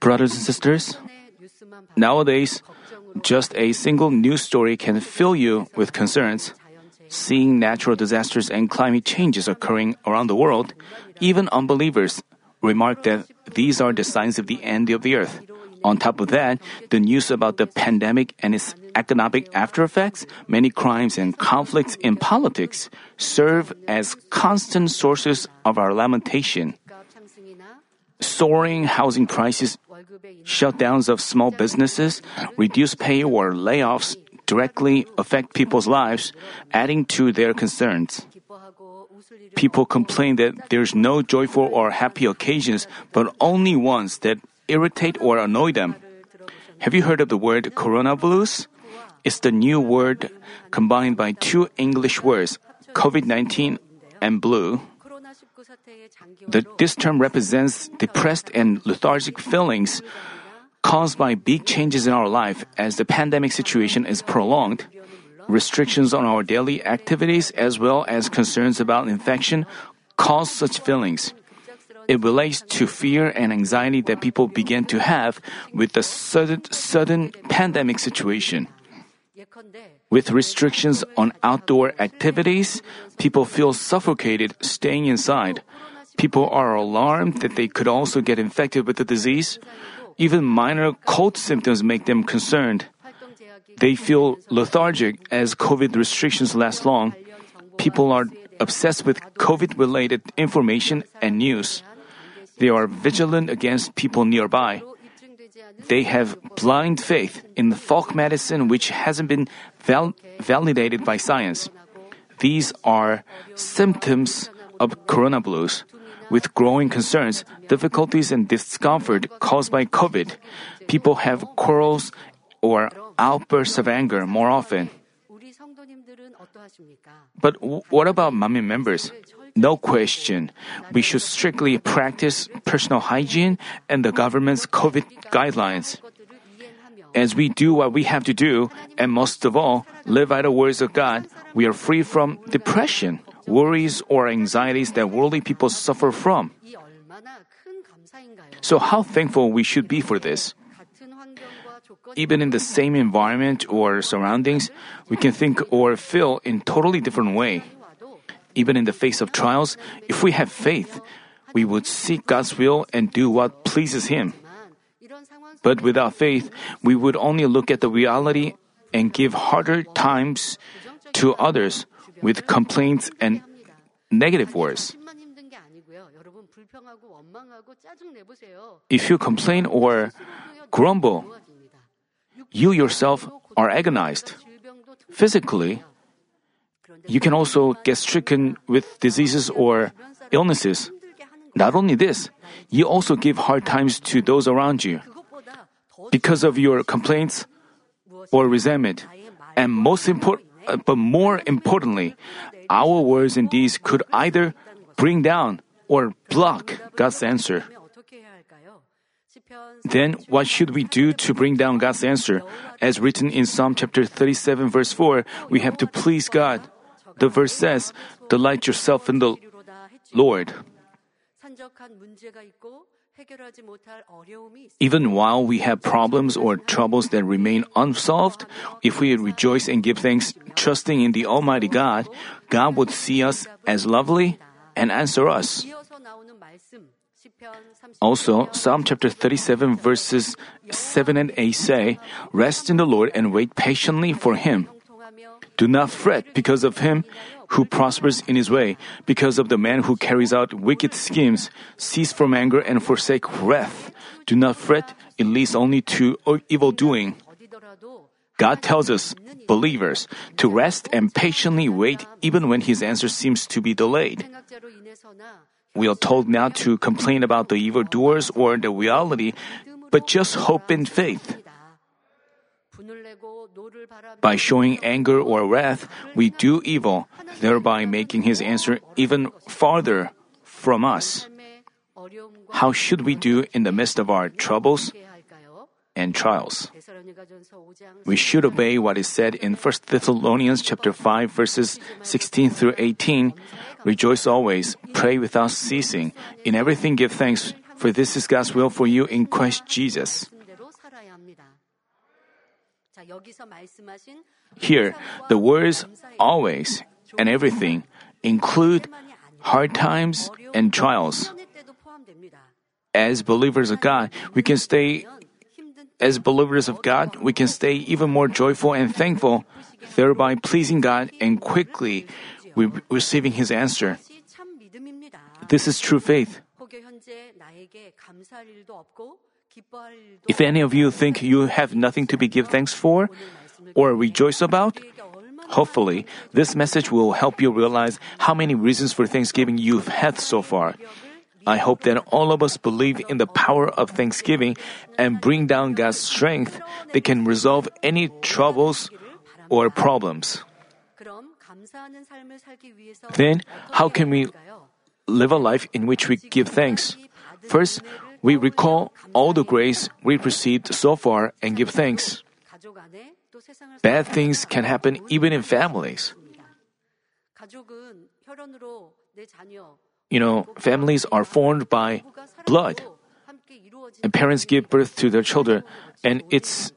Brothers and sisters, nowadays, just a single news story can fill you with concerns. Seeing natural disasters and climate changes occurring around the world, even unbelievers remark that these are the signs of the end of the earth. On top of that, the news about the pandemic and its economic after effects, many crimes and conflicts in politics serve as constant sources of our lamentation. Soaring housing prices, shutdowns of small businesses, reduced pay or layoffs directly affect people's lives, adding to their concerns. People complain that there's no joyful or happy occasions, but only ones that irritate or annoy them. Have you heard of the word corona blues? It's the new word combined by two English words, COVID 19 and blue. The, this term represents depressed and lethargic feelings caused by big changes in our life as the pandemic situation is prolonged. Restrictions on our daily activities as well as concerns about infection cause such feelings. It relates to fear and anxiety that people begin to have with the sudden, sudden pandemic situation. With restrictions on outdoor activities, people feel suffocated staying inside. People are alarmed that they could also get infected with the disease. Even minor cold symptoms make them concerned. They feel lethargic as COVID restrictions last long. People are obsessed with COVID related information and news. They are vigilant against people nearby. They have blind faith in folk medicine which hasn't been val- validated by science. These are symptoms of corona blues. With growing concerns, difficulties, and discomfort caused by COVID, people have quarrels or outbursts of anger more often. But what about Manmin members? No question, we should strictly practice personal hygiene and the government's COVID guidelines. As we do what we have to do, and most of all, live by the words of God, we are free from depression, worries, or anxieties that worldly people suffer from. So, how thankful we should be for this. Even in the same environment or surroundings, we can think or feel in totally different way. Even in the face of trials, if we have faith, we would seek God's will and do what pleases Him. But without faith, we would only look at the reality and give harder times to others with complaints and negative words. If you complain or grumble, you yourself are agonized. Physically, you can also get stricken with diseases or illnesses. Not only this, you also give hard times to those around you because of your complaints or resentment. And most important, uh, but more importantly, our words and deeds could either bring down or block God's answer. Then what should we do to bring down God's answer? As written in Psalm chapter 37 verse 4, we have to please God. The verse says, delight yourself in the Lord. Even while we have problems or troubles that remain unsolved, if we rejoice and give thanks, trusting in the Almighty God, God would see us as lovely and answer us. Also, Psalm chapter 37 verses 7 and 8 say, Rest in the Lord and wait patiently for Him. Do not fret because of him who prospers in his way, because of the man who carries out wicked schemes. Cease from anger and forsake wrath. Do not fret, it leads only to evil doing. God tells us, believers, to rest and patiently wait even when his answer seems to be delayed. We are told not to complain about the evildoers or the reality, but just hope in faith. By showing anger or wrath, we do evil, thereby making his answer even farther from us. How should we do in the midst of our troubles and trials? We should obey what is said in 1 Thessalonians chapter 5 verses 16 through 18. Rejoice always, pray without ceasing, in everything give thanks for this is God's will for you in Christ Jesus. Here, the words always and everything include hard times and trials. As believers of God, we can stay as believers of God, we can stay even more joyful and thankful, thereby pleasing God and quickly re- receiving His answer. This is true faith. If any of you think you have nothing to be give thanks for or rejoice about, hopefully this message will help you realize how many reasons for thanksgiving you've had so far. I hope that all of us believe in the power of thanksgiving and bring down God's strength that can resolve any troubles or problems. Then, how can we live a life in which we give thanks? First, we recall all the grace we've received so far and give thanks. Bad things can happen even in families. You know, families are formed by blood. And parents give birth to their children, and it's.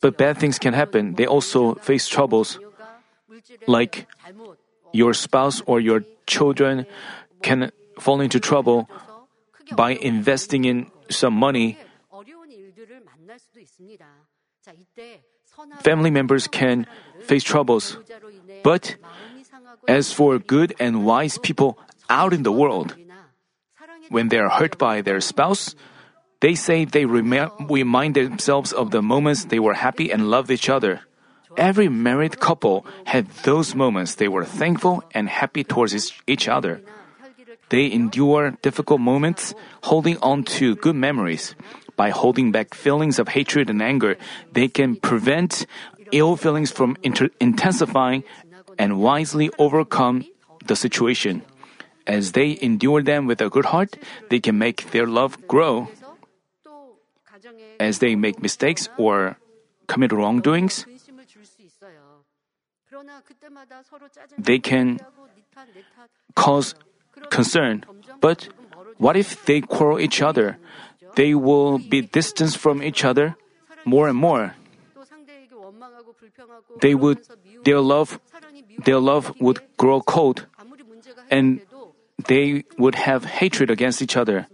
But bad things can happen. They also face troubles. Like your spouse or your children can fall into trouble by investing in some money. Family members can face troubles. But as for good and wise people out in the world, when they are hurt by their spouse, they say they rem- remind themselves of the moments they were happy and loved each other. Every married couple had those moments they were thankful and happy towards each other. They endure difficult moments, holding on to good memories. By holding back feelings of hatred and anger, they can prevent ill feelings from inter- intensifying and wisely overcome the situation. As they endure them with a good heart, they can make their love grow. As they make mistakes or commit wrongdoings, they can cause concern. But what if they quarrel each other? They will be distanced from each other more and more. They would, their love, their love would grow cold, and they would have hatred against each other.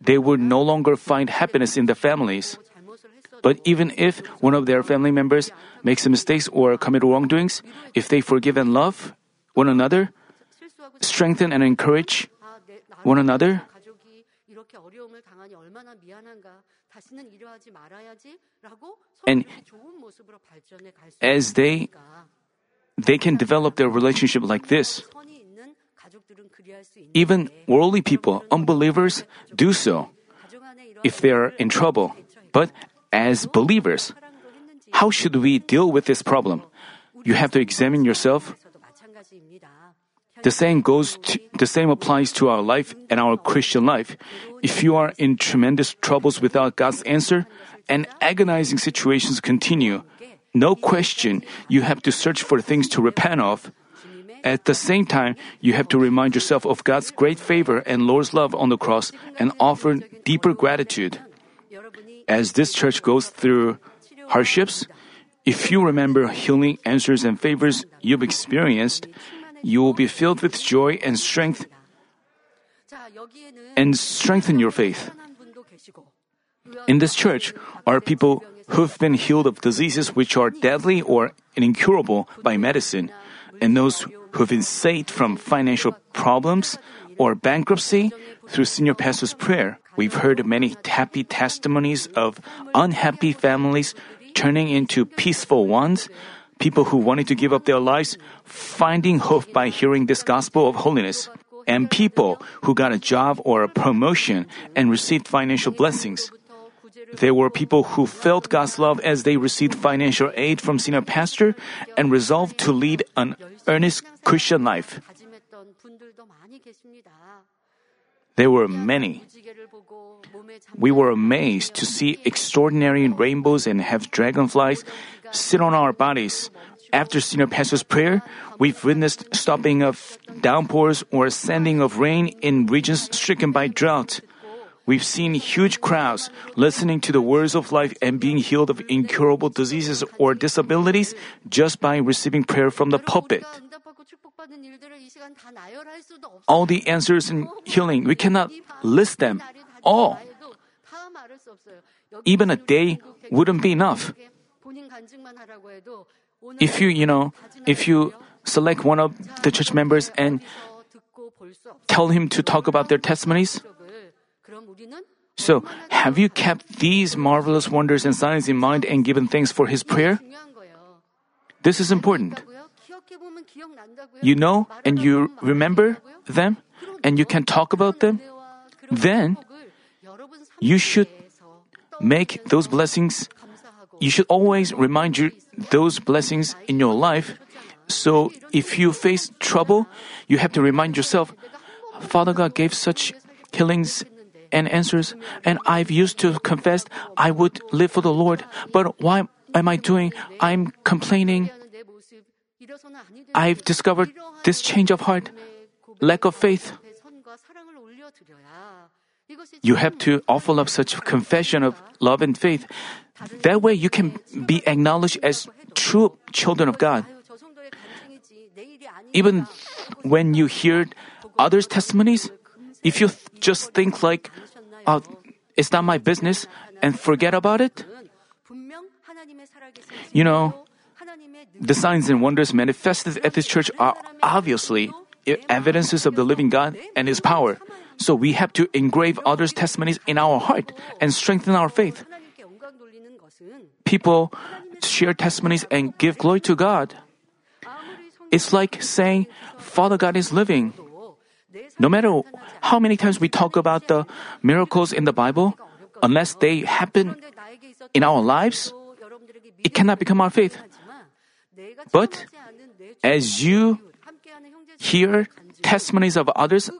They would no longer find happiness in their families. But even if one of their family members makes mistakes or commit wrongdoings, if they forgive and love one another, strengthen and encourage one another, and as they they can develop their relationship like this. Even worldly people, unbelievers, do so if they are in trouble. But as believers, how should we deal with this problem? You have to examine yourself. The same goes to, the same applies to our life and our Christian life. If you are in tremendous troubles without God's answer and agonizing situations continue, no question you have to search for things to repent of. At the same time, you have to remind yourself of God's great favor and Lord's love on the cross and offer deeper gratitude. As this church goes through hardships, if you remember healing answers and favors you've experienced, you will be filled with joy and strength and strengthen your faith. In this church are people who've been healed of diseases which are deadly or incurable by medicine, and those who've been saved from financial problems or bankruptcy through senior pastor's prayer. We've heard many happy testimonies of unhappy families turning into peaceful ones, people who wanted to give up their lives finding hope by hearing this gospel of holiness, and people who got a job or a promotion and received financial blessings. There were people who felt God's love as they received financial aid from senior pastor and resolved to lead an earnest Christian life. There were many. We were amazed to see extraordinary rainbows and have dragonflies sit on our bodies. After senior pastor's prayer, we've witnessed stopping of downpours or sending of rain in regions stricken by drought. We've seen huge crowds listening to the words of life and being healed of incurable diseases or disabilities just by receiving prayer from the pulpit. All the answers in healing, we cannot list them all. Even a day wouldn't be enough. If you, you know, if you select one of the church members and tell him to talk about their testimonies, so, have you kept these marvelous wonders and signs in mind and given thanks for his prayer? This is important. You know and you remember them and you can talk about them. Then you should make those blessings. You should always remind you those blessings in your life. So if you face trouble, you have to remind yourself, Father God gave such healings and answers, and I've used to confess I would live for the Lord, but why am I doing? I'm complaining. I've discovered this change of heart, lack of faith. You have to offer up such confession of love and faith. That way you can be acknowledged as true children of God. Even when you hear others' testimonies, if you th- just think like, uh, it's not my business and forget about it, you know, the signs and wonders manifested at this church are obviously evidences of the living God and His power. So we have to engrave others' testimonies in our heart and strengthen our faith. People share testimonies and give glory to God. It's like saying, Father God is living. No matter how many times we talk about the miracles in the Bible, unless they happen in our lives, it cannot become our faith. But as you hear testimonies of others,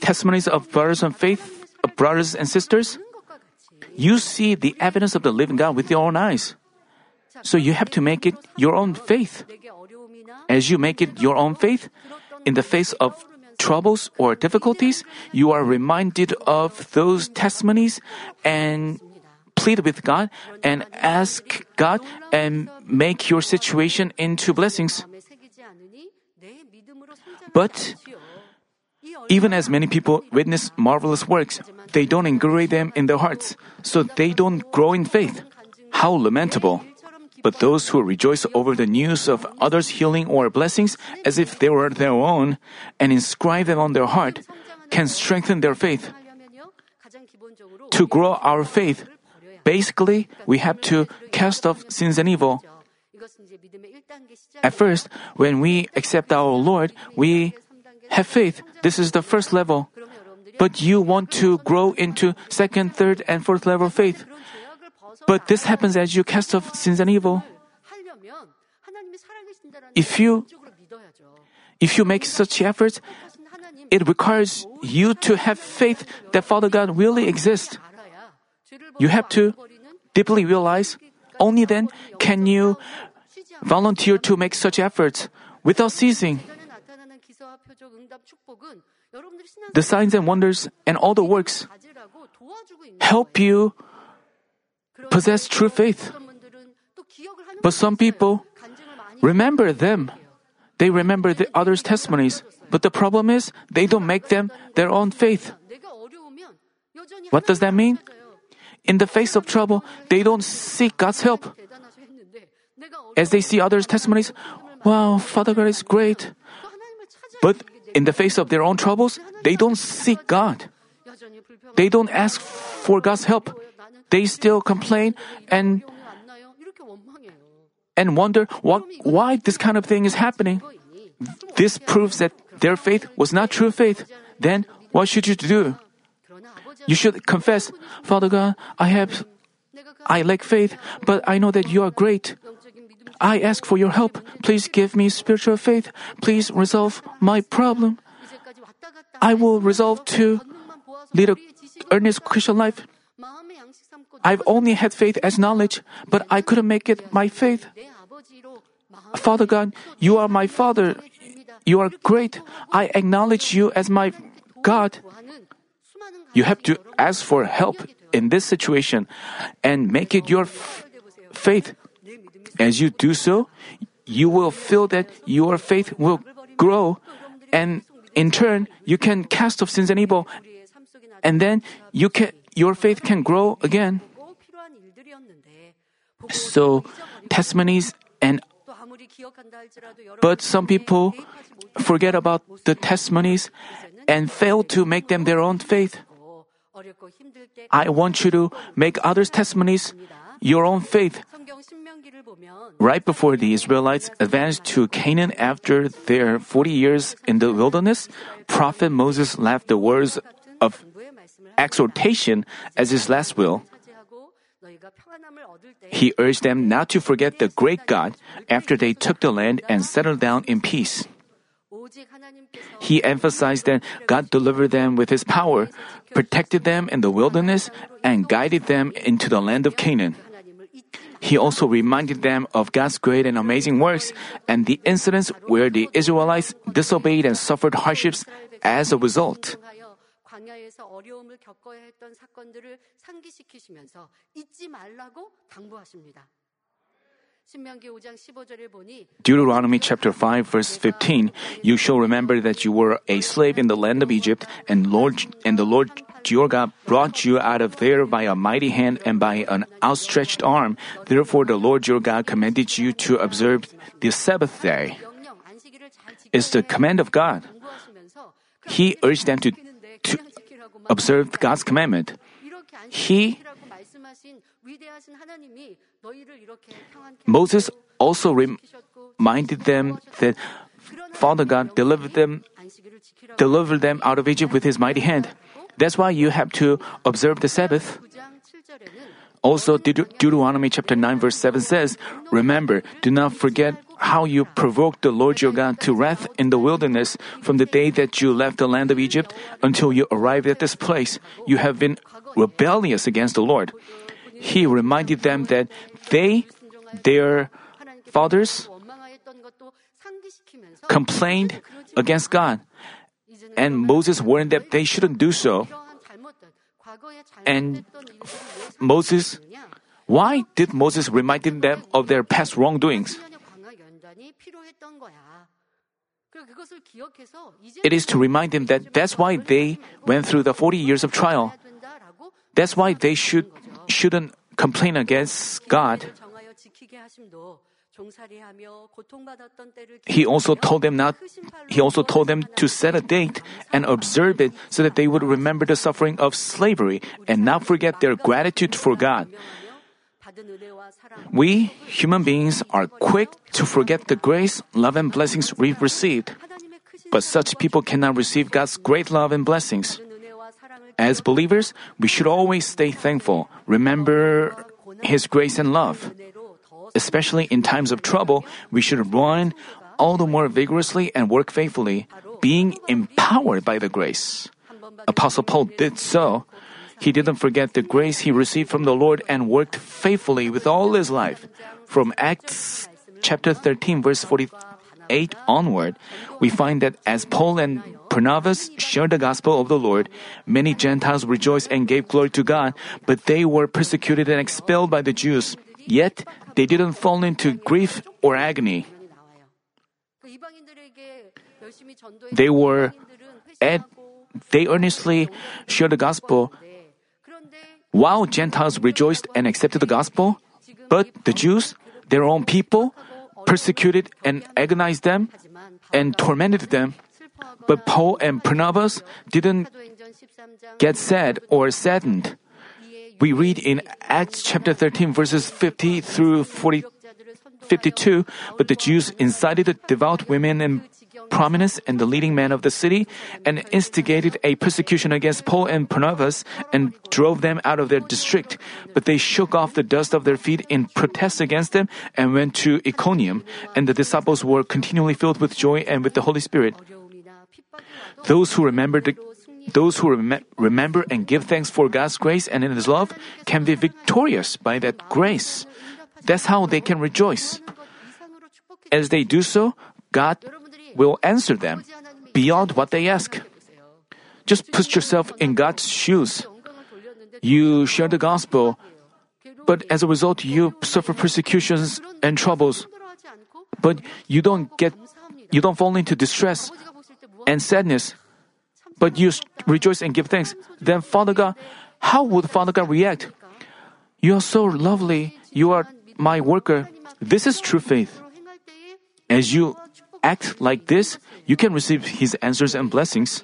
testimonies of brothers of faith, of brothers and sisters, you see the evidence of the living God with your own eyes. So you have to make it your own faith. As you make it your own faith, in the face of troubles or difficulties, you are reminded of those testimonies and plead with God and ask God and make your situation into blessings. But even as many people witness marvelous works, they don't engrave them in their hearts, so they don't grow in faith. How lamentable! But those who rejoice over the news of others' healing or blessings as if they were their own and inscribe them on their heart can strengthen their faith. To grow our faith, basically, we have to cast off sins and evil. At first, when we accept our Lord, we have faith. This is the first level. But you want to grow into second, third, and fourth level faith. But this happens as you cast off sins and evil. If you if you make such efforts, it requires you to have faith that Father God really exists. You have to deeply realize only then can you volunteer to make such efforts without ceasing. The signs and wonders and all the works help you possess true faith. But some people remember them. They remember the others' testimonies. But the problem is, they don't make them their own faith. What does that mean? In the face of trouble, they don't seek God's help. As they see others' testimonies, wow, Father God is great. But in the face of their own troubles, they don't seek God. They don't ask for God's help they still complain and and wonder what, why this kind of thing is happening. This proves that their faith was not true faith. Then what should you do? You should confess, Father God, I have, I lack faith, but I know that you are great. I ask for your help. Please give me spiritual faith. Please resolve my problem. I will resolve to lead a earnest Christian life. I've only had faith as knowledge, but I couldn't make it my faith. Father God, you are my Father. You are great. I acknowledge you as my God. You have to ask for help in this situation and make it your f- faith. As you do so, you will feel that your faith will grow and in turn you can cast off sins and evil and then you can your faith can grow again. So testimonies and but some people forget about the testimonies and fail to make them their own faith. I want you to make others' testimonies your own faith. Right before the Israelites advanced to Canaan after their 40 years in the wilderness, Prophet Moses left the words of exhortation as his last will. He urged them not to forget the great God after they took the land and settled down in peace. He emphasized that God delivered them with His power, protected them in the wilderness, and guided them into the land of Canaan. He also reminded them of God's great and amazing works and the incidents where the Israelites disobeyed and suffered hardships as a result. Deuteronomy chapter 5 verse 15 You shall remember that you were a slave in the land of Egypt and Lord and the Lord your God brought you out of there by a mighty hand and by an outstretched arm. Therefore the Lord your God commanded you to observe the Sabbath day. It's the command of God. He urged them to to observe God's commandment. He Moses also reminded them that Father God delivered them delivered them out of Egypt with his mighty hand. That's why you have to observe the Sabbath. Also, Deut- Deuteronomy chapter 9 verse 7 says, Remember, do not forget how you provoked the Lord your God to wrath in the wilderness from the day that you left the land of Egypt until you arrived at this place. You have been rebellious against the Lord. He reminded them that they, their fathers, complained against God. And Moses warned that they shouldn't do so. And Moses, why did Moses remind them of their past wrongdoings? It is to remind them that that's why they went through the 40 years of trial. That's why they should, shouldn't complain against God. He also told them not he also told them to set a date and observe it so that they would remember the suffering of slavery and not forget their gratitude for God. We human beings are quick to forget the grace, love and blessings we've received. But such people cannot receive God's great love and blessings. As believers, we should always stay thankful, remember his grace and love. Especially in times of trouble, we should run all the more vigorously and work faithfully, being empowered by the grace. Apostle Paul did so. He didn't forget the grace he received from the Lord and worked faithfully with all his life. From Acts chapter 13 verse 48 onward, we find that as Paul and Barnabas shared the gospel of the Lord, many Gentiles rejoiced and gave glory to God, but they were persecuted and expelled by the Jews. Yet they didn't fall into grief or agony. They were at, they earnestly shared the gospel while Gentiles rejoiced and accepted the gospel, but the Jews, their own people, persecuted and agonized them and tormented them. But Paul and Barnabas didn't get sad or saddened. We read in Acts chapter 13 verses 50 through 40, 52, but the Jews incited the devout women and prominence and the leading men of the city and instigated a persecution against Paul and Barnabas and drove them out of their district. But they shook off the dust of their feet in protest against them and went to Iconium, and the disciples were continually filled with joy and with the Holy Spirit. Those who remember the those who rem- remember and give thanks for God's grace and in His love can be victorious by that grace. That's how they can rejoice. As they do so, God will answer them beyond what they ask. Just put yourself in God's shoes. You share the gospel, but as a result, you suffer persecutions and troubles. But you don't get, you don't fall into distress and sadness, but you rejoice and give thanks. Then Father God, how would Father God react? You are so lovely. You are my worker. This is true faith. As you act like this, you can receive His answers and blessings.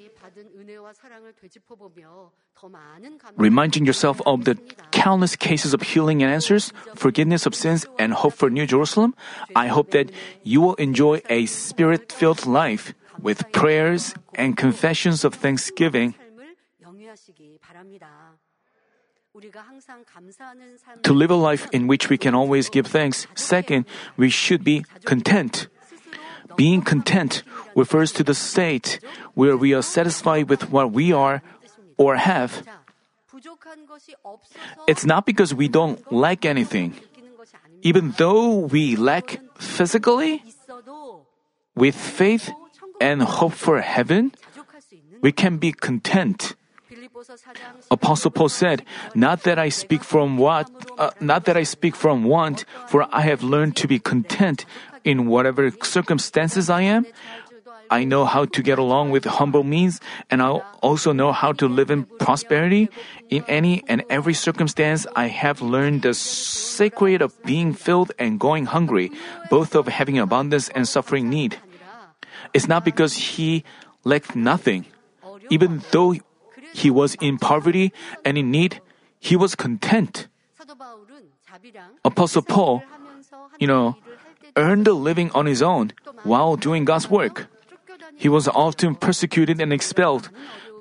Reminding yourself of the countless cases of healing and answers, forgiveness of sins, and hope for New Jerusalem, I hope that you will enjoy a spirit filled life with prayers and confessions of thanksgiving. To live a life in which we can always give thanks, second, we should be content. Being content refers to the state where we are satisfied with what we are or have. It's not because we don't lack anything. Even though we lack physically, with faith and hope for heaven, we can be content. Apostle Paul said, "Not that I speak from what, uh, not that I speak from want, for I have learned to be content in whatever circumstances I am. I know how to get along with humble means, and I also know how to live in prosperity. In any and every circumstance, I have learned the secret of being filled and going hungry, both of having abundance and suffering need. It's not because he lacked nothing. Even though he was in poverty and in need, he was content. Apostle Paul, you know, earned a living on his own while doing God's work. He was often persecuted and expelled.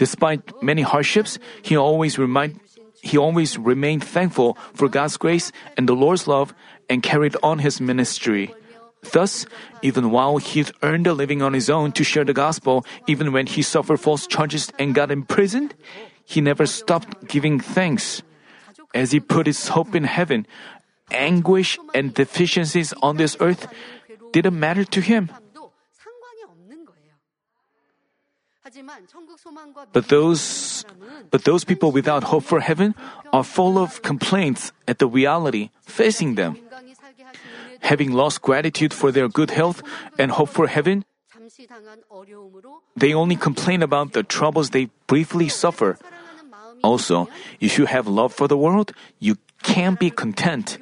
Despite many hardships, he always remind, he always remained thankful for God's grace and the Lord's love and carried on his ministry. Thus, even while he earned a living on his own to share the gospel, even when he suffered false charges and got imprisoned, he never stopped giving thanks. As he put his hope in heaven, anguish and deficiencies on this earth didn't matter to him. But those, but those people without hope for heaven are full of complaints at the reality facing them. Having lost gratitude for their good health and hope for heaven, they only complain about the troubles they briefly suffer. Also, if you have love for the world, you can't be content.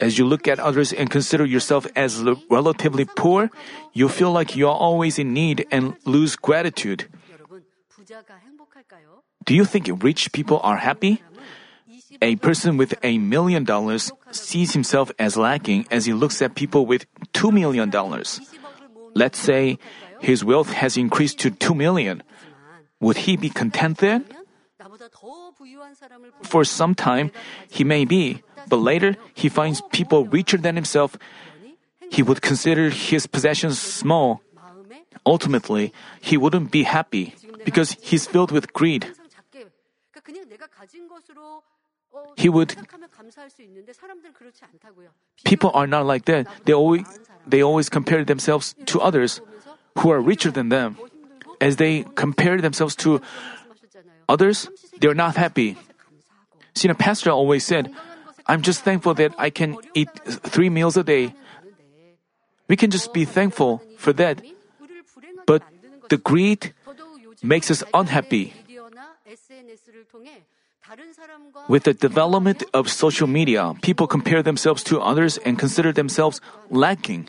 As you look at others and consider yourself as relatively poor, you feel like you are always in need and lose gratitude. Do you think rich people are happy? A person with a million dollars sees himself as lacking as he looks at people with two million dollars. Let's say his wealth has increased to two million. Would he be content then? For some time, he may be, but later he finds people richer than himself. He would consider his possessions small. Ultimately, he wouldn't be happy because he's filled with greed. He would. People are not like that. They always, they always compare themselves to others who are richer than them. As they compare themselves to others, they're not happy. Senior pastor always said, I'm just thankful that I can eat three meals a day. We can just be thankful for that. But the greed makes us unhappy. With the development of social media, people compare themselves to others and consider themselves lacking.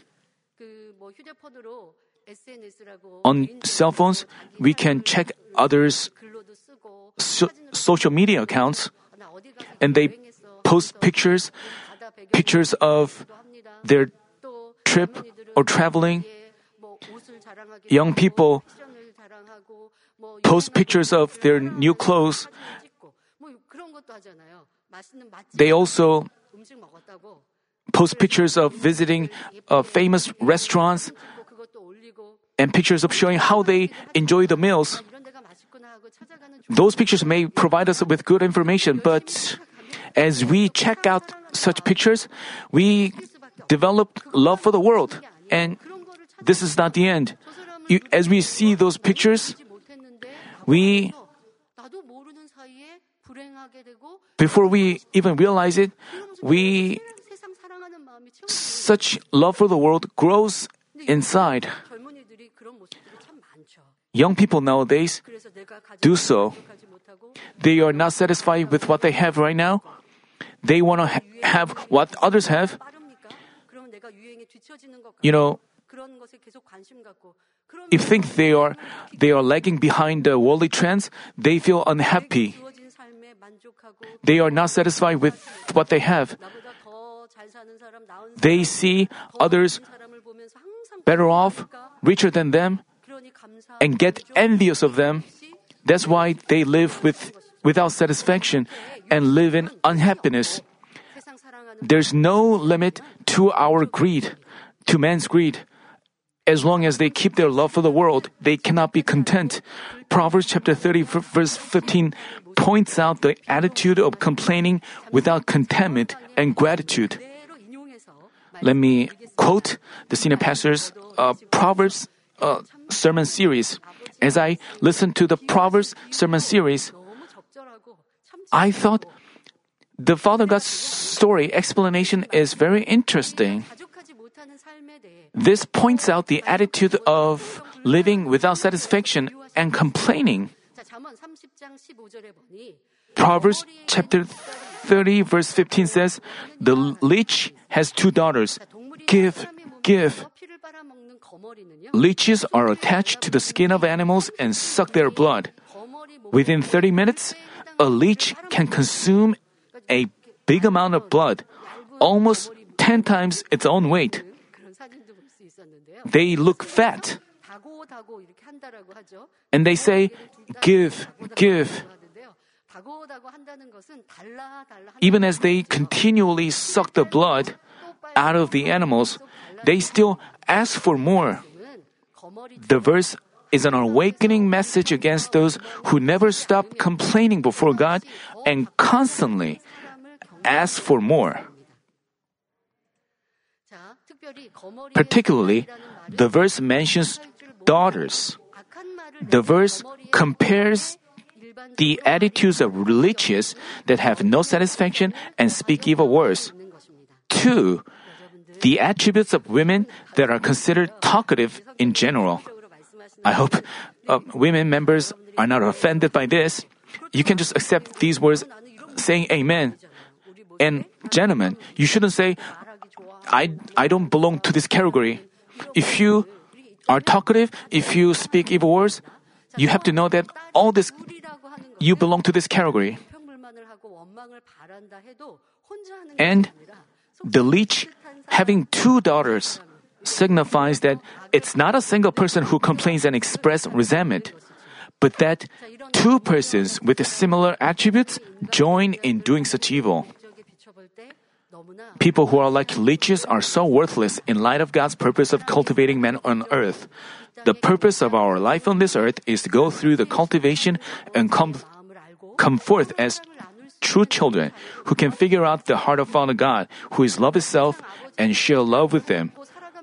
On cell phones, we can check others' so- social media accounts and they post pictures, pictures of their trip or traveling. Young people post pictures of their new clothes. They also post pictures of visiting uh, famous restaurants and pictures of showing how they enjoy the meals. Those pictures may provide us with good information, but as we check out such pictures, we develop love for the world. And this is not the end. As we see those pictures, we before we even realize it, we such love for the world grows inside. Young people nowadays do so. They are not satisfied with what they have right now. They want to ha- have what others have. You know, if think they are they are lagging behind the worldly trends, they feel unhappy. They are not satisfied with what they have. They see others better off, richer than them, and get envious of them. That's why they live with without satisfaction and live in unhappiness. There's no limit to our greed, to man's greed. As long as they keep their love for the world, they cannot be content. Proverbs chapter 30 verse 15 points out the attitude of complaining without contentment and gratitude. Let me quote the senior pastor's uh, Proverbs uh, sermon series. As I listened to the Proverbs sermon series, I thought the Father God's story explanation is very interesting. This points out the attitude of living without satisfaction and complaining. Proverbs chapter 30 verse 15 says, The leech has two daughters. Give, give. Leeches are attached to the skin of animals and suck their blood. Within 30 minutes, a leech can consume a big amount of blood, almost 10 times its own weight. They look fat. And they say, give, give. Even as they continually suck the blood out of the animals, they still ask for more. The verse is an awakening message against those who never stop complaining before God and constantly ask for more. Particularly, the verse mentions daughters. The verse compares the attitudes of religious that have no satisfaction and speak evil words to the attributes of women that are considered talkative in general. I hope uh, women members are not offended by this. You can just accept these words saying amen. And gentlemen, you shouldn't say, I, I don't belong to this category. If you are talkative, if you speak evil words, you have to know that all this, you belong to this category. And the leech having two daughters signifies that it's not a single person who complains and expresses resentment, but that two persons with similar attributes join in doing such evil. People who are like leeches are so worthless in light of God's purpose of cultivating men on earth. The purpose of our life on this earth is to go through the cultivation and come, come forth as true children who can figure out the heart of Father God, who is love itself, and share love with them.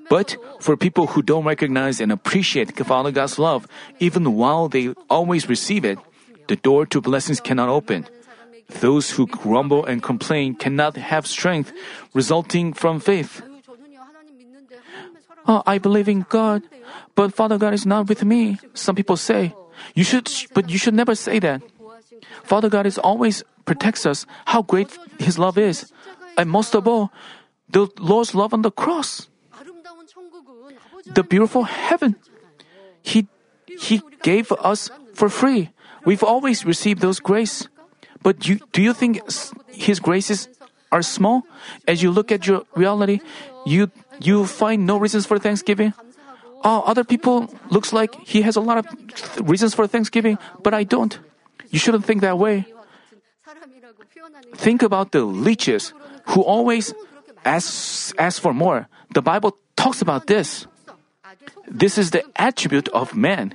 But for people who don't recognize and appreciate Father God's love, even while they always receive it, the door to blessings cannot open. Those who grumble and complain cannot have strength resulting from faith. Oh, I believe in God, but Father God is not with me. Some people say, you should, but you should never say that. Father God is always protects us. How great His love is, and most of all, the Lord's love on the cross, the beautiful heaven. He He gave us for free. We've always received those grace. But you, do you think His graces are small? As you look at your reality, you you find no reasons for thanksgiving. Oh, other people looks like he has a lot of reasons for thanksgiving, but I don't. You shouldn't think that way. Think about the leeches who always ask, ask for more. The Bible talks about this. This is the attribute of man.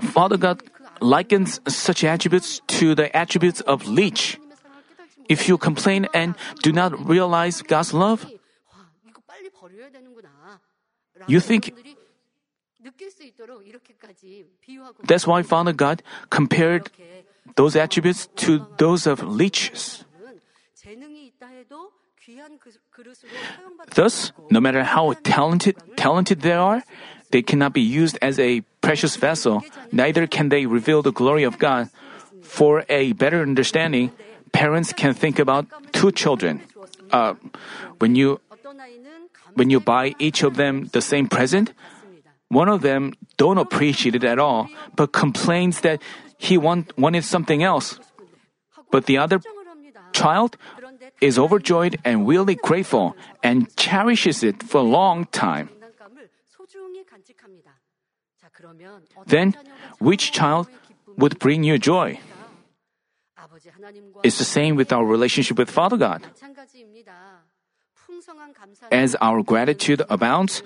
Father God likens such attributes to the attributes of leech. If you complain and do not realize God's love, you think That's why Father God compared those attributes to those of leeches. Thus, no matter how talented talented they are, they cannot be used as a precious vessel, neither can they reveal the glory of God. For a better understanding, parents can think about two children. Uh, when you when you buy each of them the same present, one of them don't appreciate it at all, but complains that he want, wanted something else. But the other child is overjoyed and really grateful and cherishes it for a long time. Then, which child would bring you joy? It's the same with our relationship with Father God. As our gratitude abounds,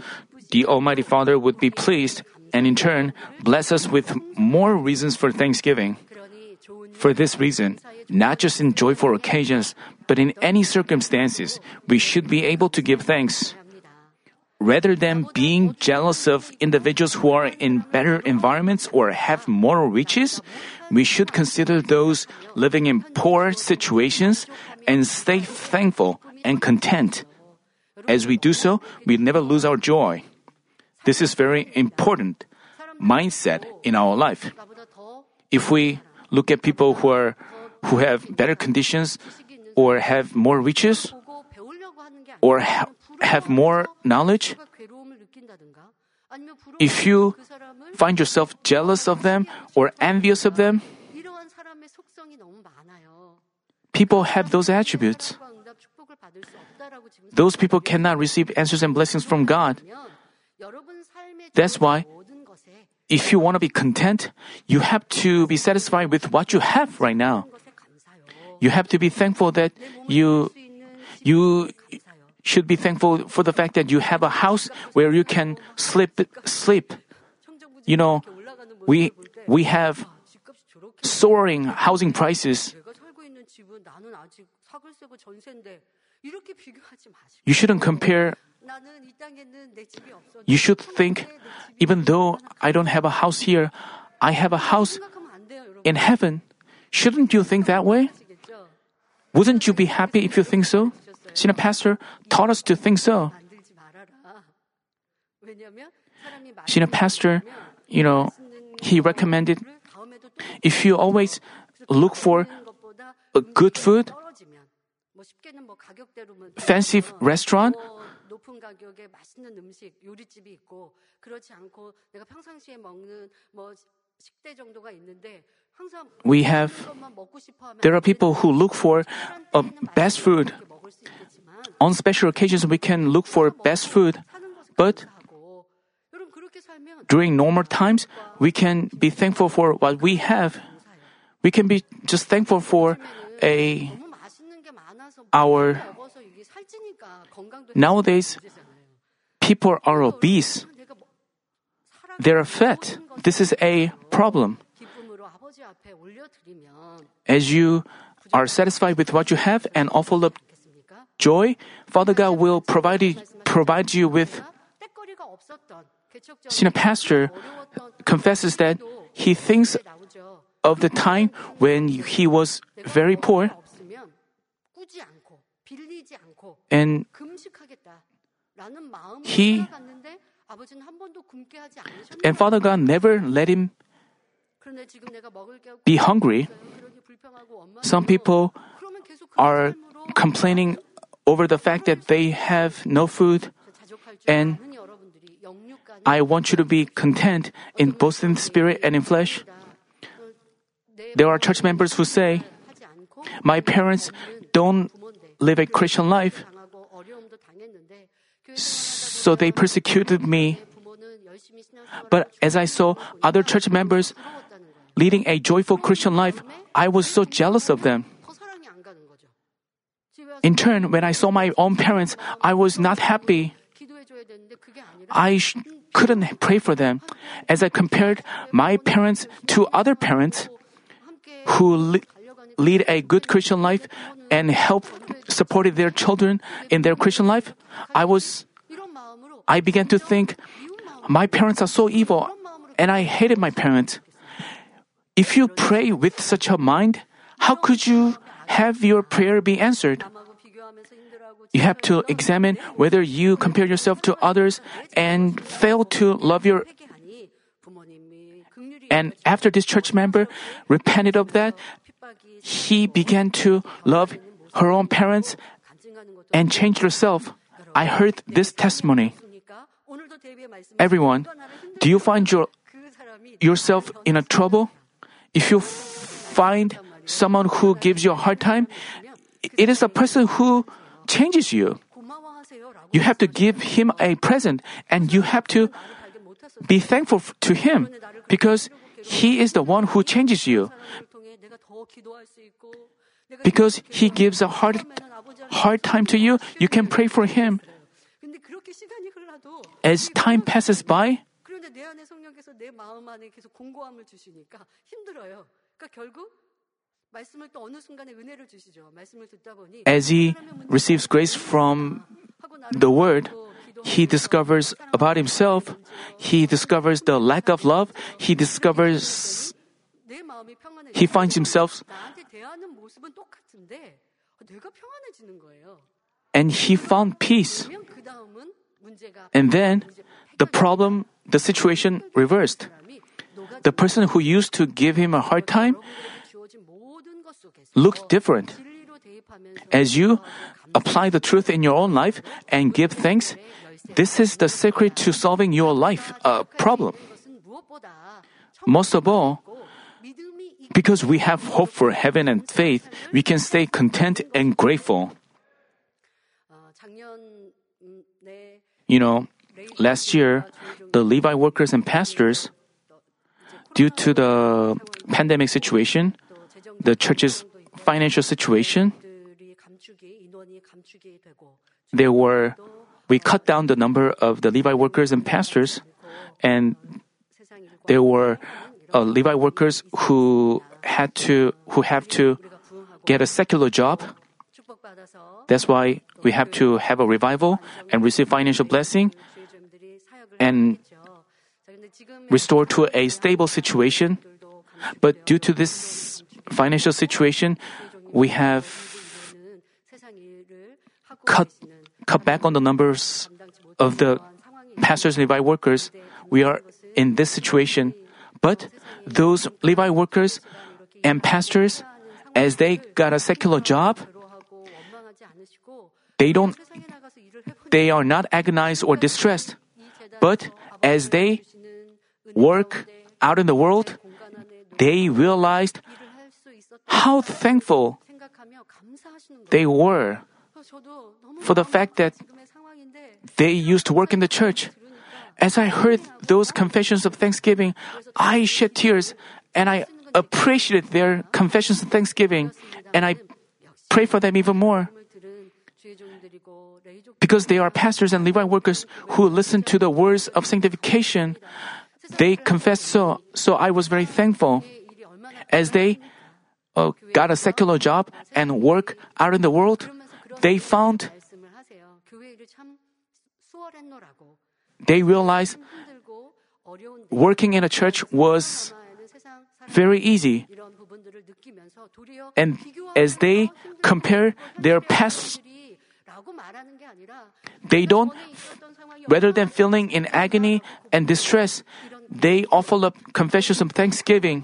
the Almighty Father would be pleased and in turn bless us with more reasons for thanksgiving. For this reason, not just in joyful occasions, but in any circumstances, we should be able to give thanks. Rather than being jealous of individuals who are in better environments or have more riches, we should consider those living in poor situations and stay thankful and content. As we do so, we never lose our joy. This is very important mindset in our life. If we look at people who are who have better conditions or have more riches or ha- have more knowledge, if you find yourself jealous of them or envious of them, people have those attributes. Those people cannot receive answers and blessings from God. That's why if you want to be content, you have to be satisfied with what you have right now. You have to be thankful that you you should be thankful for the fact that you have a house where you can sleep sleep. You know, we we have soaring housing prices. You shouldn't compare you should think, even though I don't have a house here, I have a house in heaven. Shouldn't you think that way? Wouldn't you be happy if you think so? Senior pastor taught us to think so. Senior pastor, you know, he recommended if you always look for a good food, fancy restaurant, 높은 가격에 맛있는 음식 요리집이 있고 그렇지 않고 내가 평상시에 먹는 뭐 식대 정도가 있는데 we have there are people who look for a best food on special occasions we can look for best food but during normal times we can be thankful for what we have we can be just thankful for a our Nowadays, people are obese. They're fat. This is a problem. As you are satisfied with what you have and offer up joy, Father God will provide you, provide you with. Senior pastor confesses that he thinks of the time when he was very poor and he and Father God never let him be hungry. Some people are complaining over the fact that they have no food and I want you to be content in both in spirit and in flesh. There are church members who say, My parents don't live a Christian life. So they persecuted me. But as I saw other church members leading a joyful Christian life, I was so jealous of them. In turn, when I saw my own parents, I was not happy. I sh- couldn't pray for them. As I compared my parents to other parents who li- lead a good Christian life and help support their children in their Christian life, I was I began to think my parents are so evil and I hated my parents. If you pray with such a mind, how could you have your prayer be answered? You have to examine whether you compare yourself to others and fail to love your and after this church member repented of that, he began to love her own parents and changed herself. I heard this testimony. Everyone, do you find your, yourself in a trouble? If you find someone who gives you a hard time, it is a person who changes you. You have to give him a present and you have to be thankful to him because he is the one who changes you. Because he gives a hard, hard time to you, you can pray for him. As time passes by, as he receives grace from the word, he discovers about himself, he discovers the lack of love, he discovers he finds himself and he found peace. And then the problem, the situation reversed. The person who used to give him a hard time looked different. As you apply the truth in your own life and give thanks, this is the secret to solving your life uh, problem. Most of all, because we have hope for heaven and faith, we can stay content and grateful. You know, last year, the Levite workers and pastors, due to the pandemic situation, the church's financial situation, there were we cut down the number of the Levite workers and pastors, and there were uh, Levite workers who had to who have to get a secular job. That's why we have to have a revival and receive financial blessing and restore to a stable situation. But due to this financial situation, we have cut cut back on the numbers of the pastors and Levite workers. We are in this situation. But those Levite workers and pastors, as they got a secular job, they don't, they are not agonized or distressed. But as they work out in the world, they realized how thankful they were for the fact that they used to work in the church. As I heard those confessions of thanksgiving, I shed tears and I appreciated their confessions of thanksgiving and I pray for them even more. Because they are pastors and Levite workers who listen to the words of sanctification, they confess so. So I was very thankful. As they uh, got a secular job and work out in the world, they found they realized working in a church was very easy. And as they compare their past, they don't, rather than feeling in agony and distress, they offer up confessions of thanksgiving.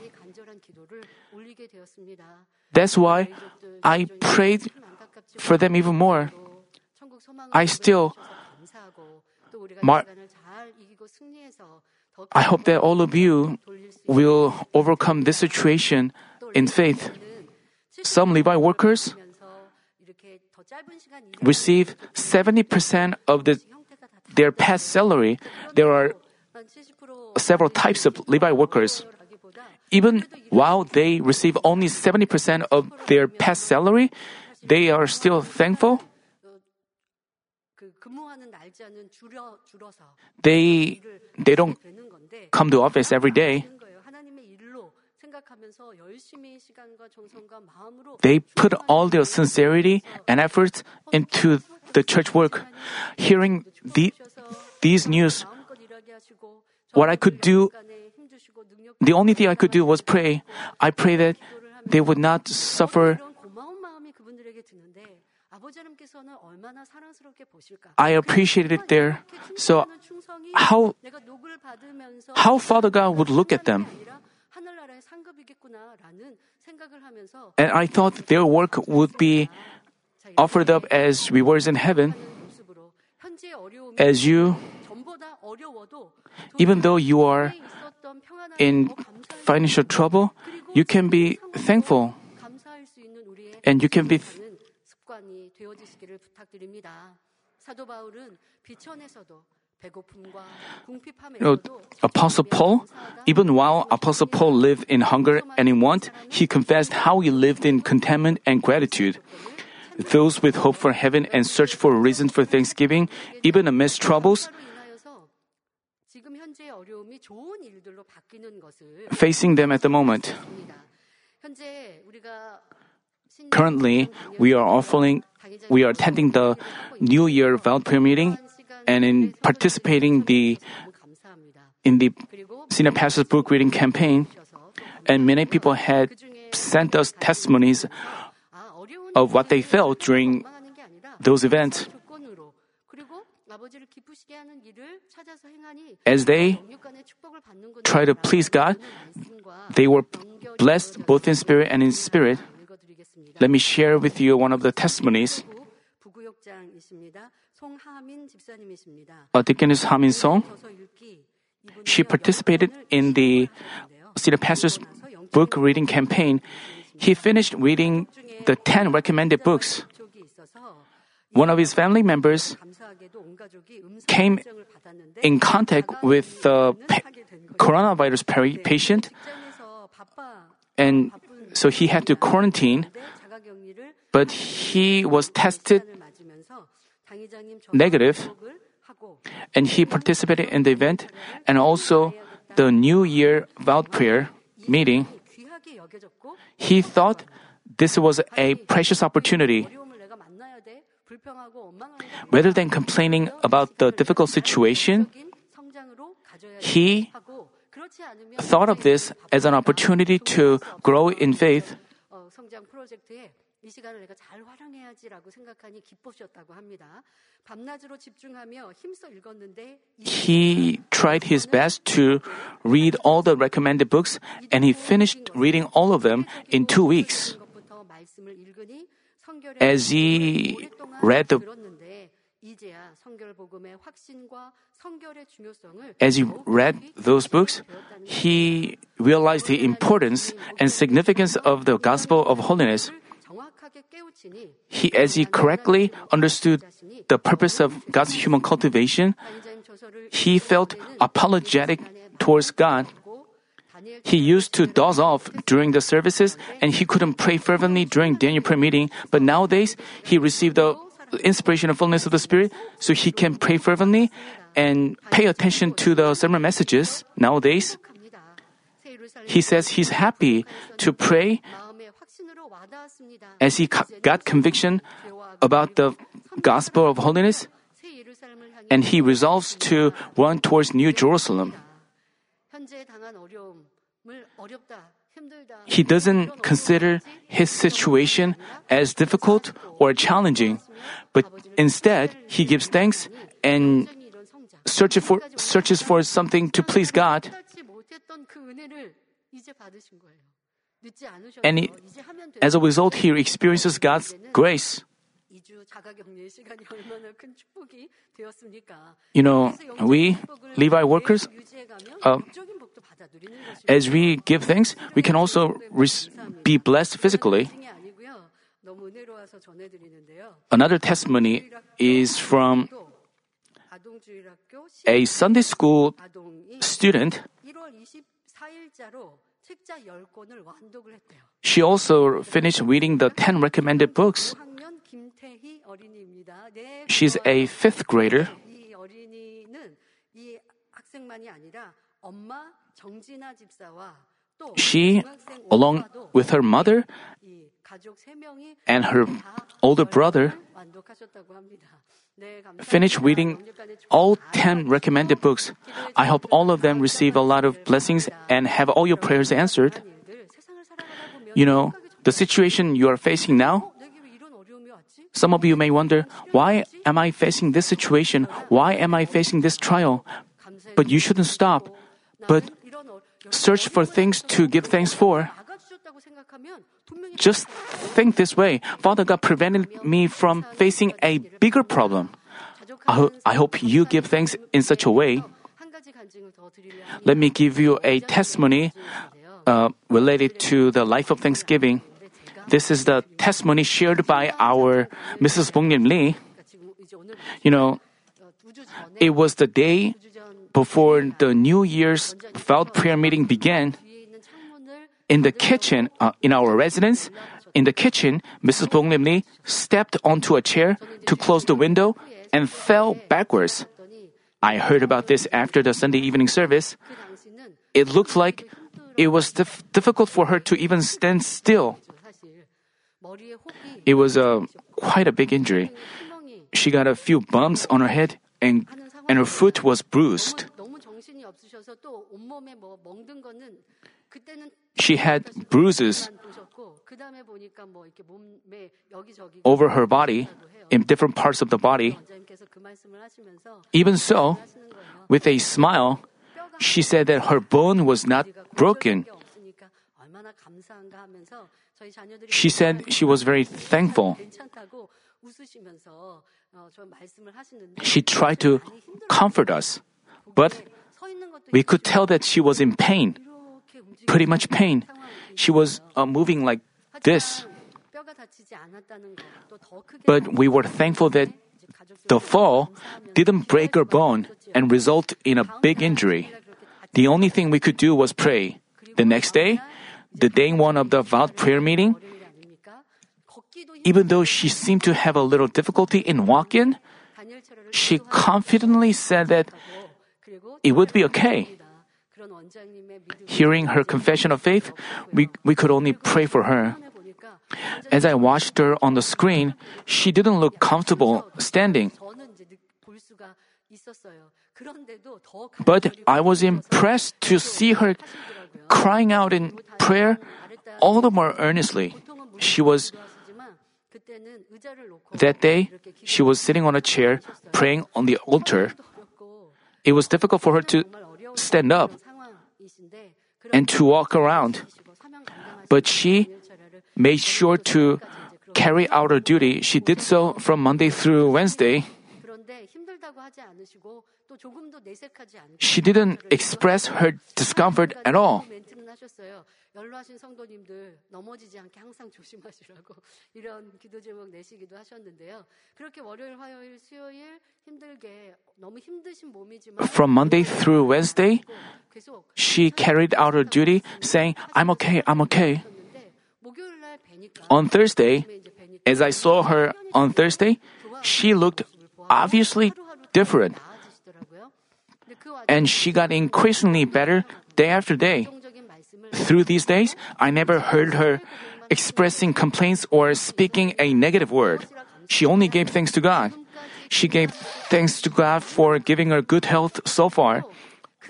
That's why I prayed for them even more. I still Mar- I hope that all of you will overcome this situation in faith. Some Levite workers receive 70% of the, their past salary. There are several types of Levite workers. Even while they receive only 70% of their past salary, they are still thankful. They they don't come to office every day. They put all their sincerity and efforts into the church work. Hearing the, these news, what I could do, the only thing I could do was pray. I pray that they would not suffer. I appreciated it there. So how how Father God would look at them. And I thought their work would be offered up as rewards in heaven. As you, even though you are in financial trouble, you can be thankful. And you can be you know, Apostle Paul, even while Apostle Paul lived in hunger and in want, he confessed how he lived in contentment and gratitude. Those with hope for heaven and search for a reason for thanksgiving, even amidst troubles, facing them at the moment. Currently, we are offering, we are attending the New Year Vow Prayer meeting and in participating the in the senior pastor's book reading campaign, and many people had sent us testimonies of what they felt during those events. As they try to please God, they were blessed both in spirit and in spirit. Let me share with you one of the testimonies. Uh, Deaconess Hamin Song, she participated in the Senior Pastor's book reading campaign. He finished reading the 10 recommended books. One of his family members came in contact with the coronavirus patient, and so he had to quarantine, but he was tested negative, and he participated in the event and also the New Year vow prayer meeting. He thought this was a precious opportunity. Rather than complaining about the difficult situation, he thought of this as an opportunity to grow in faith. 이 시간을 내가 잘 활용해야지라고 생각하니 기쁘셨다고 합니다. 밤낮으로 집중하며 힘써 읽었는데 He tried his best to read all the recommended books and he finished reading all of them in two weeks. As he read the as he read those books, he realized the importance and significance of the gospel of holiness. He, as he correctly understood the purpose of God's human cultivation, he felt apologetic towards God. He used to doze off during the services and he couldn't pray fervently during Daniel prayer meeting, but nowadays he received the inspiration and fullness of the Spirit so he can pray fervently and pay attention to the sermon messages nowadays. He says he's happy to pray as he got conviction about the gospel of holiness, and he resolves to run towards New Jerusalem. He doesn't consider his situation as difficult or challenging, but instead he gives thanks and searches for, searches for something to please God. And he, as a result, he experiences God's grace. You know, we Levite workers, uh, as we give thanks, we can also res- be blessed physically. Another testimony is from a Sunday school student. She also finished reading the 10 recommended books. She's a fifth grader. She, along with her mother and her older brother finished reading all 10 recommended books. I hope all of them receive a lot of blessings and have all your prayers answered. You know, the situation you are facing now, some of you may wonder, why am I facing this situation? Why am I facing this trial? But you shouldn't stop, but search for things to give thanks for. Just think this way Father God prevented me from facing a bigger problem. I, ho- I hope you give thanks in such a way. Let me give you a testimony uh, related to the life of Thanksgiving. This is the testimony shared by our Mrs. Bongnim Lee. You know, it was the day before the New Year's vowed prayer meeting began. In the kitchen, uh, in our residence, in the kitchen, Mrs. Bonglim Lee stepped onto a chair to close the window and fell backwards. I heard about this after the Sunday evening service. It looked like it was dif- difficult for her to even stand still. It was a quite a big injury. She got a few bumps on her head and and her foot was bruised. She had bruises over her body in different parts of the body. Even so, with a smile, she said that her bone was not broken. She said she was very thankful. She tried to comfort us, but we could tell that she was in pain, pretty much pain. She was uh, moving like this. But we were thankful that the fall didn't break her bone and result in a big injury. The only thing we could do was pray. The next day, the day one of the vowed prayer meeting, even though she seemed to have a little difficulty in walking, she confidently said that it would be okay. Hearing her confession of faith, we, we could only pray for her. As I watched her on the screen, she didn't look comfortable standing. But I was impressed to see her crying out in prayer all the more earnestly. She was that day, she was sitting on a chair praying on the altar. It was difficult for her to stand up and to walk around. But she made sure to carry out her duty. She did so from Monday through Wednesday. She didn't express her discomfort at all. From Monday through Wednesday, she carried out her duty saying, I'm okay, I'm okay. On Thursday, as I saw her on Thursday, she looked obviously different. And she got increasingly better day after day. Through these days, I never heard her expressing complaints or speaking a negative word. She only gave thanks to God. She gave thanks to God for giving her good health so far,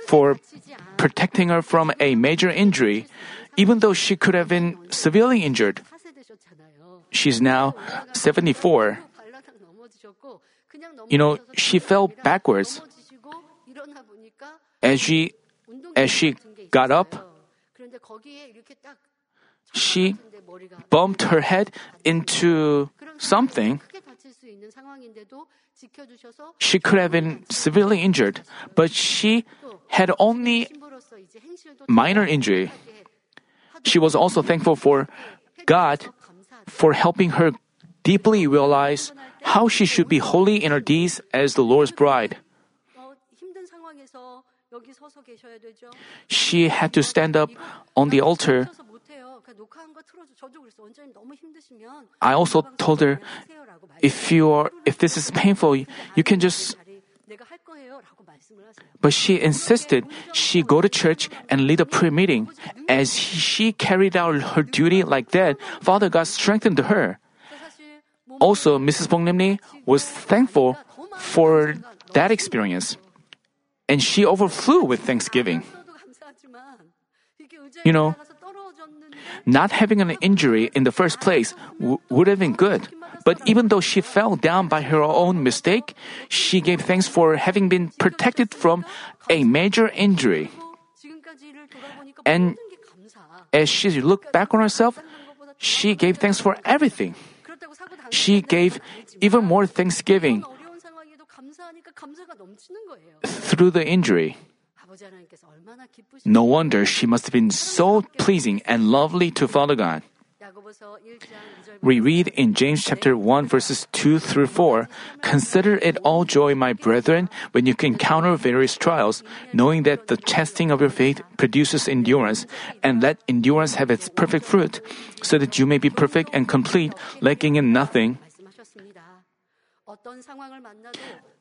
for protecting her from a major injury, even though she could have been severely injured. She's now 74. You know, she fell backwards. As she, as she got up, she bumped her head into something. She could have been severely injured, but she had only minor injury. She was also thankful for God for helping her deeply realize how she should be holy in her deeds as the Lord's bride. She had to stand up on the altar. I also told her, if you are, if this is painful, you can just But she insisted she go to church and lead a prayer meeting. As she carried out her duty like that, Father God strengthened her. Also, Mrs. Bonglimni was thankful for that experience. And she overflew with thanksgiving. You know, not having an injury in the first place w- would have been good. But even though she fell down by her own mistake, she gave thanks for having been protected from a major injury. And as she looked back on herself, she gave thanks for everything. She gave even more thanksgiving through the injury. No wonder she must have been so pleasing and lovely to Father God. We read in James chapter 1 verses 2 through 4, Consider it all joy, my brethren, when you encounter various trials, knowing that the testing of your faith produces endurance, and let endurance have its perfect fruit, so that you may be perfect and complete, lacking in nothing.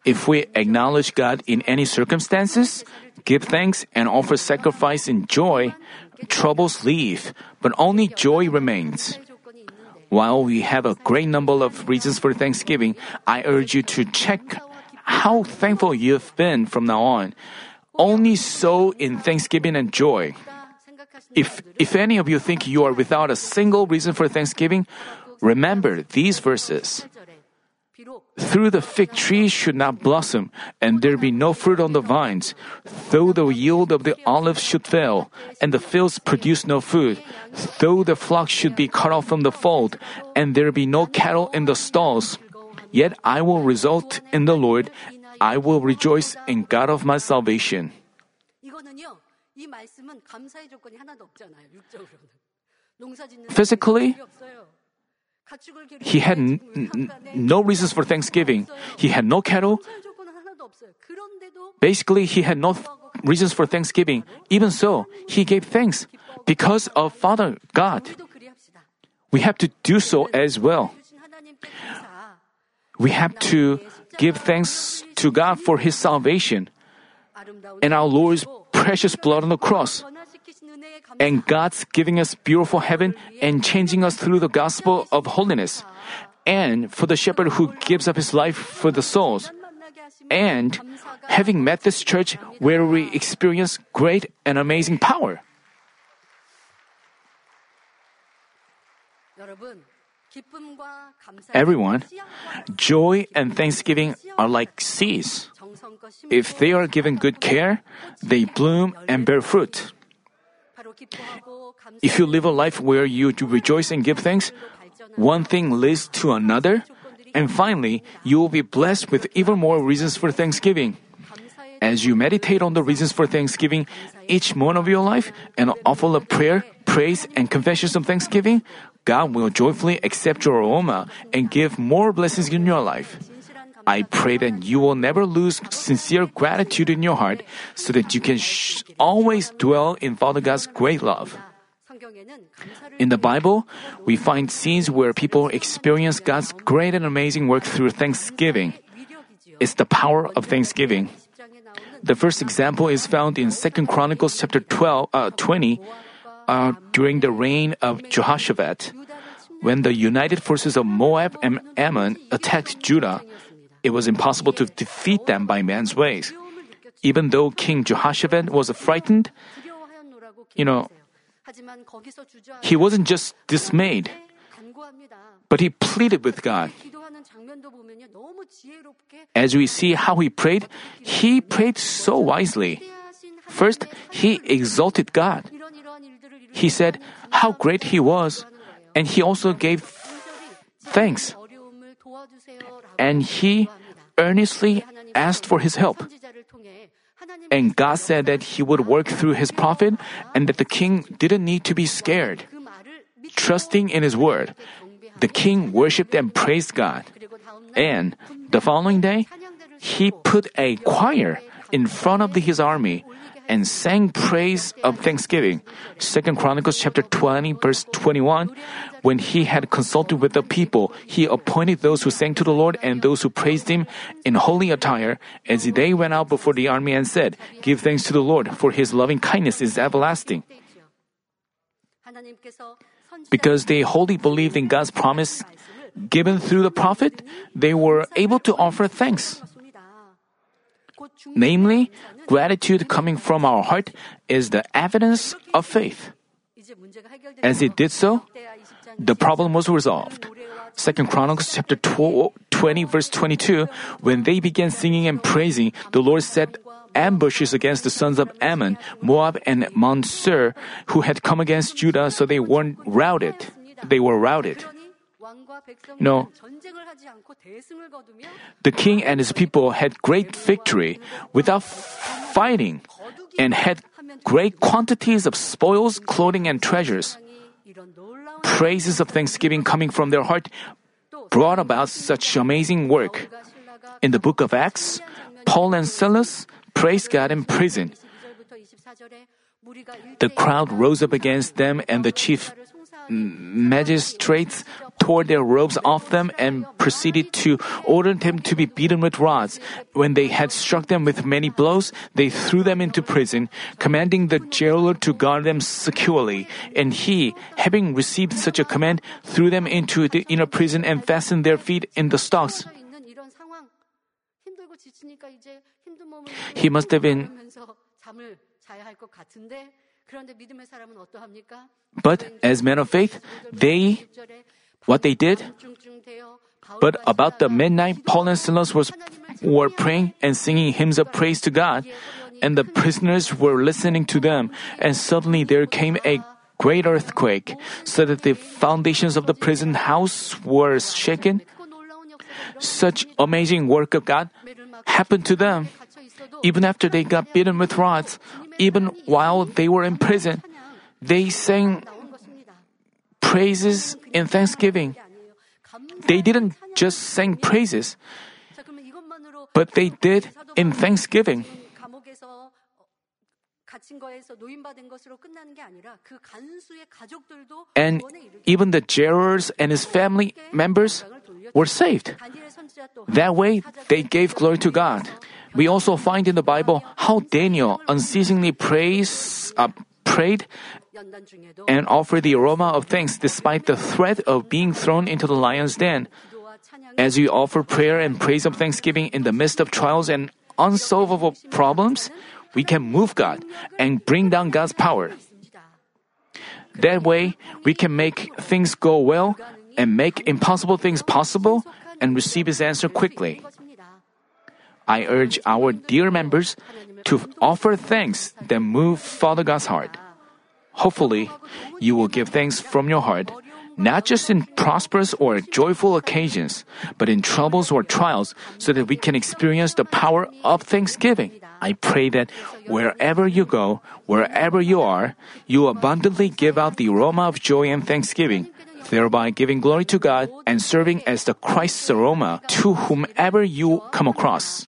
If we acknowledge God in any circumstances, give thanks, and offer sacrifice in joy, troubles leave, but only joy remains. While we have a great number of reasons for thanksgiving, I urge you to check how thankful you've been from now on. Only sow in thanksgiving and joy. If, if any of you think you are without a single reason for thanksgiving, remember these verses. Through the fig tree should not blossom, and there be no fruit on the vines. Though the yield of the olive should fail, and the fields produce no food, though the flock should be cut off from the fold, and there be no cattle in the stalls, yet I will result in the Lord. I will rejoice in God of my salvation. Physically, he had n- n- no reasons for thanksgiving. He had no cattle. Basically, he had no th- reasons for thanksgiving. Even so, he gave thanks because of Father God. We have to do so as well. We have to give thanks to God for His salvation and our Lord's precious blood on the cross and God's giving us beautiful heaven and changing us through the gospel of holiness, and for the shepherd who gives up his life for the souls, and having met this church where we experience great and amazing power. Everyone, joy and thanksgiving are like seeds. If they are given good care, they bloom and bear fruit. If you live a life where you rejoice and give thanks, one thing leads to another, and finally, you will be blessed with even more reasons for thanksgiving. As you meditate on the reasons for thanksgiving each moment of your life and offer a prayer, praise, and confessions of thanksgiving, God will joyfully accept your aroma and give more blessings in your life. I pray that you will never lose sincere gratitude in your heart so that you can sh- always dwell in Father God's great love. In the Bible, we find scenes where people experience God's great and amazing work through thanksgiving. It's the power of thanksgiving. The first example is found in 2 Chronicles chapter 12, uh, 20, uh, during the reign of Jehoshaphat. When the united forces of Moab and Ammon attacked Judah, it was impossible to defeat them by man's ways. Even though King Jehoshaphat was frightened, you know, he wasn't just dismayed, but he pleaded with God. As we see how he prayed, he prayed so wisely. First, he exalted God. He said how great he was, and he also gave thanks. And he earnestly asked for his help. And God said that he would work through his prophet and that the king didn't need to be scared. Trusting in his word, the king worshiped and praised God. And the following day, he put a choir in front of his army and sang praise of thanksgiving. Second Chronicles chapter 20 verse 21. When he had consulted with the people, he appointed those who sang to the Lord and those who praised him in holy attire as they went out before the army and said, Give thanks to the Lord, for his loving kindness is everlasting. Because they wholly believed in God's promise given through the prophet, they were able to offer thanks. Namely, gratitude coming from our heart is the evidence of faith. As it did so, the problem was resolved. Second Chronicles chapter 20 verse 22, when they began singing and praising, the Lord set ambushes against the sons of Ammon, Moab, and Seir, who had come against Judah, so they weren't routed. They were routed. No. The king and his people had great victory without fighting and had great quantities of spoils, clothing, and treasures. Praises of thanksgiving coming from their heart brought about such amazing work. In the book of Acts, Paul and Silas praised God in prison. The crowd rose up against them, and the chief magistrates tore their robes off them and proceeded to order them to be beaten with rods. When they had struck them with many blows, they threw them into prison, commanding the jailer to guard them securely. And he, having received such a command, threw them into the inner prison and fastened their feet in the stocks. He must have been but as men of faith, they, what they did, but about the midnight, Paul and Silas was, were praying and singing hymns of praise to God, and the prisoners were listening to them, and suddenly there came a great earthquake, so that the foundations of the prison house were shaken. Such amazing work of God happened to them. Even after they got beaten with rods, even while they were in prison, they sang praises in thanksgiving. They didn't just sing praises, but they did in thanksgiving. And even the jailers and his family members were saved. That way, they gave glory to God. We also find in the Bible how Daniel unceasingly prays, uh, prayed and offered the aroma of thanks despite the threat of being thrown into the lion's den. As we offer prayer and praise of thanksgiving in the midst of trials and unsolvable problems, we can move God and bring down God's power. That way, we can make things go well and make impossible things possible and receive His answer quickly. I urge our dear members to offer thanks that move Father God's heart. Hopefully, you will give thanks from your heart, not just in prosperous or joyful occasions, but in troubles or trials, so that we can experience the power of thanksgiving. I pray that wherever you go, wherever you are, you abundantly give out the aroma of joy and thanksgiving, thereby giving glory to God and serving as the Christ's aroma to whomever you come across.